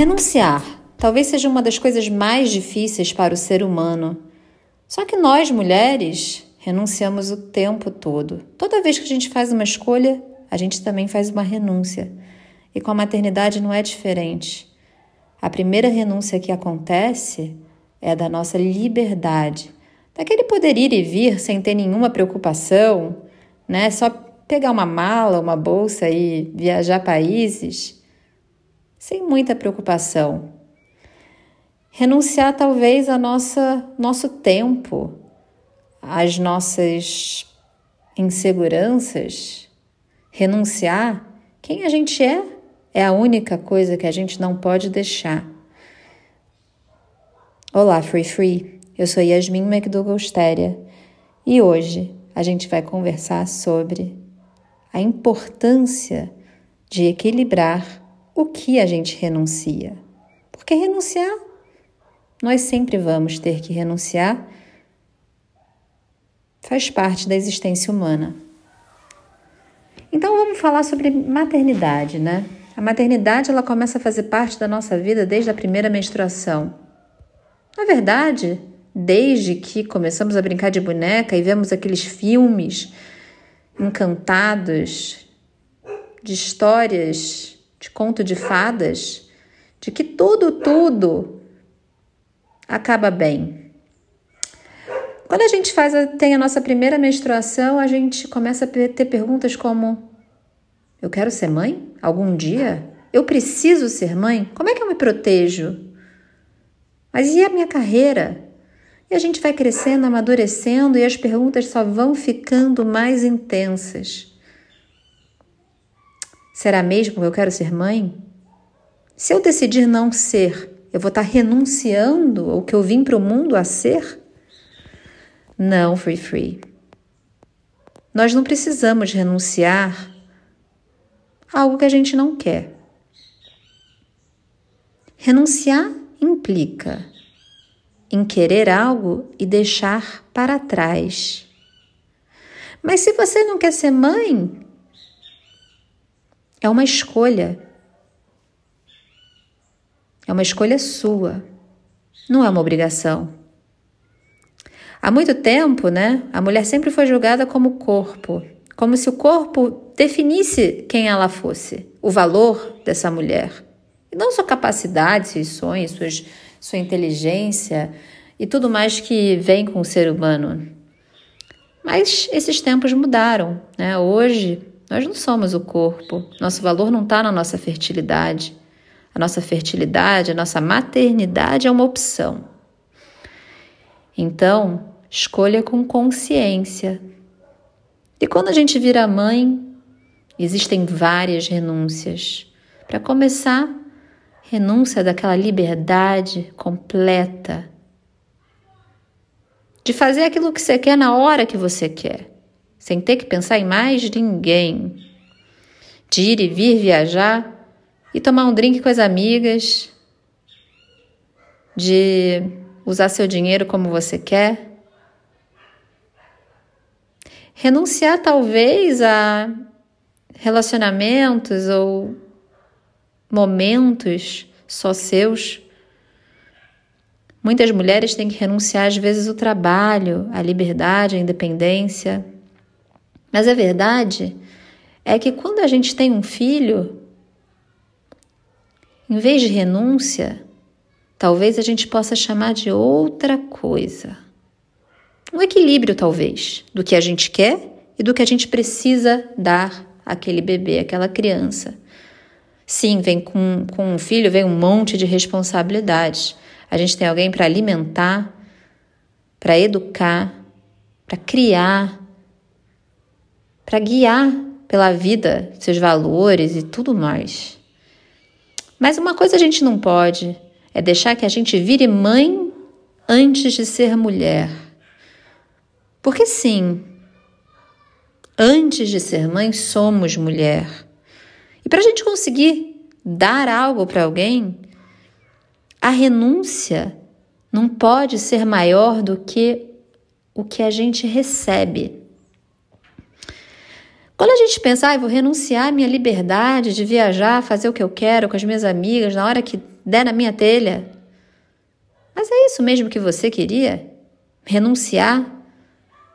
Renunciar talvez seja uma das coisas mais difíceis para o ser humano. Só que nós, mulheres, renunciamos o tempo todo. Toda vez que a gente faz uma escolha, a gente também faz uma renúncia. E com a maternidade não é diferente. A primeira renúncia que acontece é da nossa liberdade, daquele poder ir e vir sem ter nenhuma preocupação, né? Só pegar uma mala, uma bolsa e viajar países sem muita preocupação. Renunciar talvez a nossa nosso tempo, às nossas inseguranças, renunciar quem a gente é é a única coisa que a gente não pode deixar. Olá, Free Free. Eu sou Yasmin McDougall Stéria e hoje a gente vai conversar sobre a importância de equilibrar o que a gente renuncia. Porque renunciar, nós sempre vamos ter que renunciar, faz parte da existência humana. Então vamos falar sobre maternidade, né? A maternidade ela começa a fazer parte da nossa vida desde a primeira menstruação. Na verdade, desde que começamos a brincar de boneca e vemos aqueles filmes encantados de histórias de conto de fadas, de que tudo, tudo acaba bem. Quando a gente faz a, tem a nossa primeira menstruação, a gente começa a ter perguntas como: Eu quero ser mãe? Algum dia? Eu preciso ser mãe? Como é que eu me protejo? Mas e a minha carreira? E a gente vai crescendo, amadurecendo e as perguntas só vão ficando mais intensas. Será mesmo que eu quero ser mãe? Se eu decidir não ser, eu vou estar renunciando ao que eu vim para o mundo a ser? Não, Free Free. Nós não precisamos renunciar a algo que a gente não quer. Renunciar implica em querer algo e deixar para trás. Mas se você não quer ser mãe, é uma escolha. É uma escolha sua. Não é uma obrigação. Há muito tempo, né, a mulher sempre foi julgada como corpo, como se o corpo definisse quem ela fosse, o valor dessa mulher. E não sua capacidade, seus sonhos, suas, sua inteligência e tudo mais que vem com o ser humano. Mas esses tempos mudaram, né? Hoje nós não somos o corpo, nosso valor não está na nossa fertilidade. A nossa fertilidade, a nossa maternidade é uma opção. Então, escolha com consciência. E quando a gente vira mãe, existem várias renúncias. Para começar, renúncia daquela liberdade completa de fazer aquilo que você quer na hora que você quer sem ter que pensar em mais ninguém. De ir e vir viajar e tomar um drink com as amigas, de usar seu dinheiro como você quer. Renunciar talvez a relacionamentos ou momentos só seus. Muitas mulheres têm que renunciar às vezes o trabalho, a liberdade, a independência. Mas a verdade é que quando a gente tem um filho, em vez de renúncia, talvez a gente possa chamar de outra coisa. Um equilíbrio, talvez, do que a gente quer e do que a gente precisa dar àquele bebê, àquela criança. Sim, vem com, com um filho, vem um monte de responsabilidades. A gente tem alguém para alimentar, para educar, para criar, para guiar pela vida, seus valores e tudo mais. Mas uma coisa a gente não pode é deixar que a gente vire mãe antes de ser mulher. Porque sim, antes de ser mãe, somos mulher. E para a gente conseguir dar algo para alguém, a renúncia não pode ser maior do que o que a gente recebe. Quando a gente pensa, ah, vou renunciar à minha liberdade de viajar, fazer o que eu quero com as minhas amigas na hora que der na minha telha. Mas é isso mesmo que você queria? Renunciar?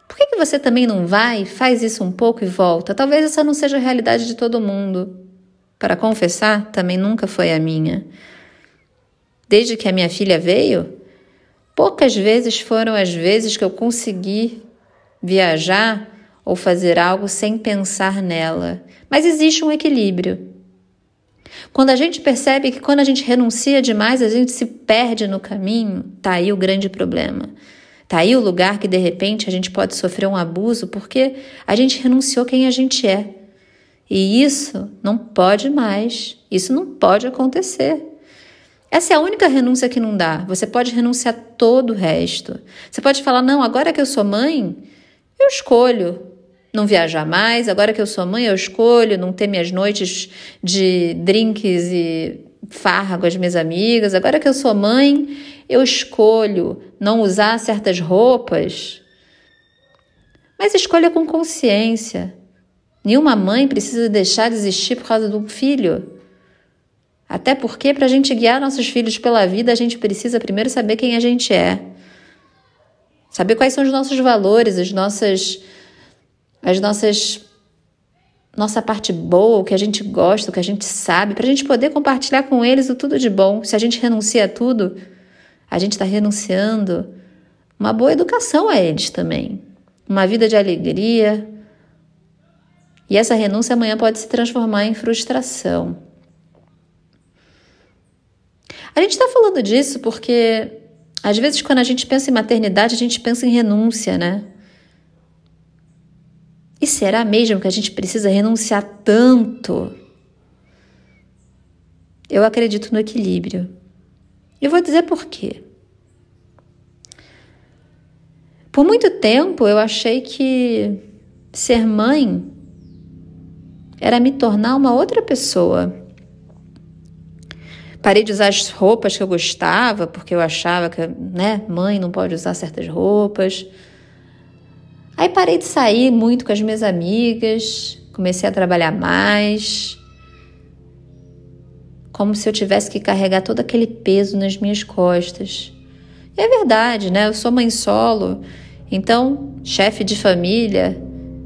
Por que, que você também não vai, faz isso um pouco e volta? Talvez essa não seja a realidade de todo mundo. Para confessar, também nunca foi a minha. Desde que a minha filha veio, poucas vezes foram as vezes que eu consegui viajar ou fazer algo sem pensar nela. Mas existe um equilíbrio. Quando a gente percebe que quando a gente renuncia demais, a gente se perde no caminho, tá aí o grande problema. Tá aí o lugar que de repente a gente pode sofrer um abuso porque a gente renunciou quem a gente é. E isso não pode mais, isso não pode acontecer. Essa é a única renúncia que não dá. Você pode renunciar todo o resto. Você pode falar: não, agora que eu sou mãe, eu escolho não viajar mais. Agora que eu sou mãe, eu escolho não ter minhas noites de drinks e farra com as minhas amigas. Agora que eu sou mãe, eu escolho não usar certas roupas. Mas escolha com consciência. Nenhuma mãe precisa deixar de existir por causa de um filho. Até porque, para a gente guiar nossos filhos pela vida, a gente precisa primeiro saber quem a gente é. Saber quais são os nossos valores, as nossas as nossas nossa parte boa, o que a gente gosta, o que a gente sabe, para a gente poder compartilhar com eles o tudo de bom. Se a gente renuncia a tudo, a gente está renunciando uma boa educação a eles também, uma vida de alegria. E essa renúncia amanhã pode se transformar em frustração. A gente está falando disso porque, às vezes, quando a gente pensa em maternidade, a gente pensa em renúncia, né? E será mesmo que a gente precisa renunciar tanto? Eu acredito no equilíbrio. E vou dizer por quê. Por muito tempo eu achei que ser mãe era me tornar uma outra pessoa. Parei de usar as roupas que eu gostava, porque eu achava que, né, mãe não pode usar certas roupas. Aí parei de sair muito com as minhas amigas, comecei a trabalhar mais, como se eu tivesse que carregar todo aquele peso nas minhas costas. E é verdade, né? Eu sou mãe solo, então, chefe de família,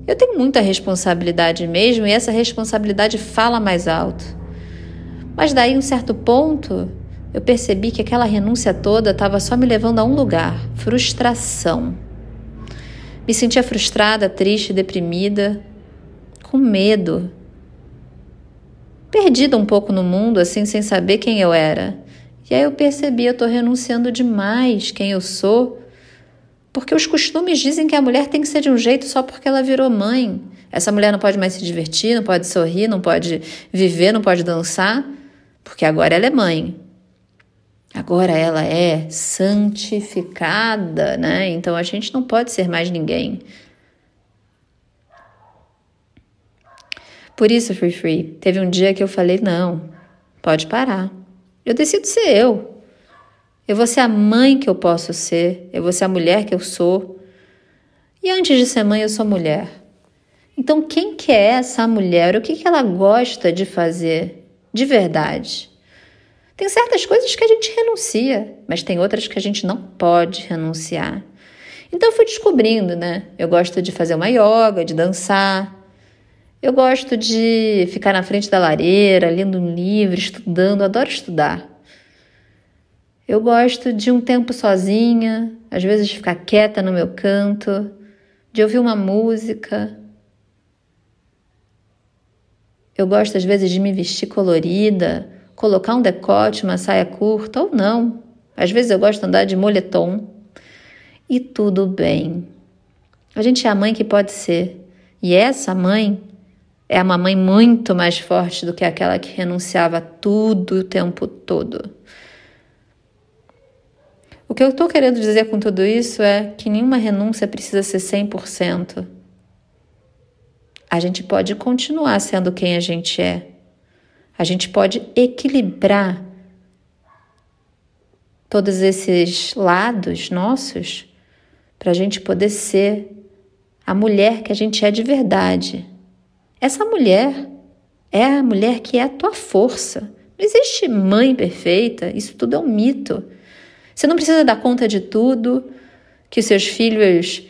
eu tenho muita responsabilidade mesmo e essa responsabilidade fala mais alto. Mas daí, um certo ponto, eu percebi que aquela renúncia toda estava só me levando a um lugar: frustração. Me sentia frustrada, triste, deprimida, com medo. Perdida um pouco no mundo, assim, sem saber quem eu era. E aí eu percebi, eu estou renunciando demais quem eu sou, porque os costumes dizem que a mulher tem que ser de um jeito só porque ela virou mãe. Essa mulher não pode mais se divertir, não pode sorrir, não pode viver, não pode dançar, porque agora ela é mãe. Agora ela é santificada, né? Então a gente não pode ser mais ninguém. Por isso, Free Free, teve um dia que eu falei: não, pode parar. Eu decido ser eu. Eu vou ser a mãe que eu posso ser, eu vou ser a mulher que eu sou. E antes de ser mãe, eu sou mulher. Então, quem que é essa mulher? O que, que ela gosta de fazer de verdade? Tem certas coisas que a gente renuncia, mas tem outras que a gente não pode renunciar. Então eu fui descobrindo, né? Eu gosto de fazer uma yoga, de dançar. Eu gosto de ficar na frente da lareira, lendo um livro, estudando, adoro estudar. Eu gosto de um tempo sozinha, às vezes ficar quieta no meu canto, de ouvir uma música. Eu gosto às vezes de me vestir colorida, colocar um decote, uma saia curta ou não. Às vezes eu gosto de andar de moletom. E tudo bem. A gente é a mãe que pode ser. E essa mãe é uma mãe muito mais forte do que aquela que renunciava tudo o tempo todo. O que eu estou querendo dizer com tudo isso é que nenhuma renúncia precisa ser 100%. A gente pode continuar sendo quem a gente é a gente pode equilibrar todos esses lados nossos para a gente poder ser a mulher que a gente é de verdade. Essa mulher é a mulher que é a tua força. Não existe mãe perfeita, isso tudo é um mito. Você não precisa dar conta de tudo, que os seus filhos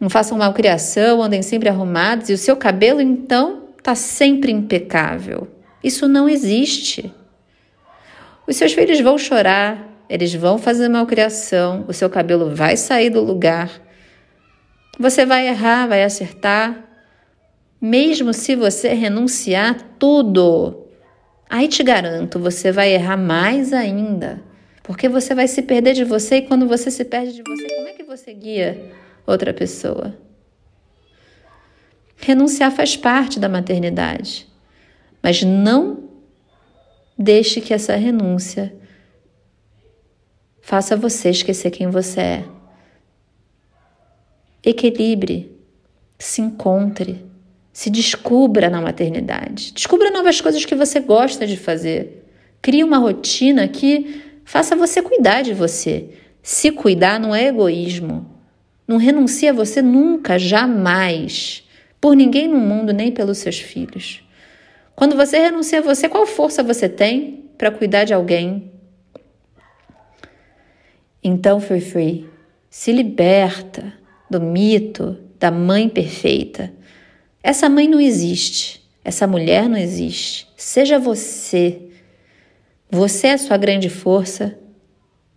não façam malcriação, andem sempre arrumados e o seu cabelo então está sempre impecável. Isso não existe. Os seus filhos vão chorar, eles vão fazer malcriação, o seu cabelo vai sair do lugar. Você vai errar, vai acertar, mesmo se você renunciar tudo. Aí te garanto, você vai errar mais ainda, porque você vai se perder de você e quando você se perde de você, como é que você guia outra pessoa. Renunciar faz parte da maternidade, mas não deixe que essa renúncia faça você esquecer quem você é. Equilibre, se encontre, se descubra na maternidade. Descubra novas coisas que você gosta de fazer. Crie uma rotina que faça você cuidar de você. Se cuidar não é egoísmo, não renuncia a você nunca, jamais, por ninguém no mundo, nem pelos seus filhos. Quando você renuncia a você, qual força você tem para cuidar de alguém? Então, Free Free, se liberta do mito da mãe perfeita. Essa mãe não existe, essa mulher não existe. Seja você. Você é a sua grande força,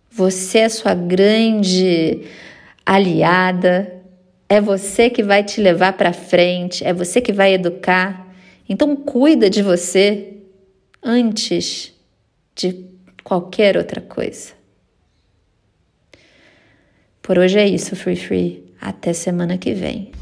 você é sua grande aliada, é você que vai te levar para frente, é você que vai educar. Então cuida de você antes de qualquer outra coisa. Por hoje é isso, Free Free. Até semana que vem.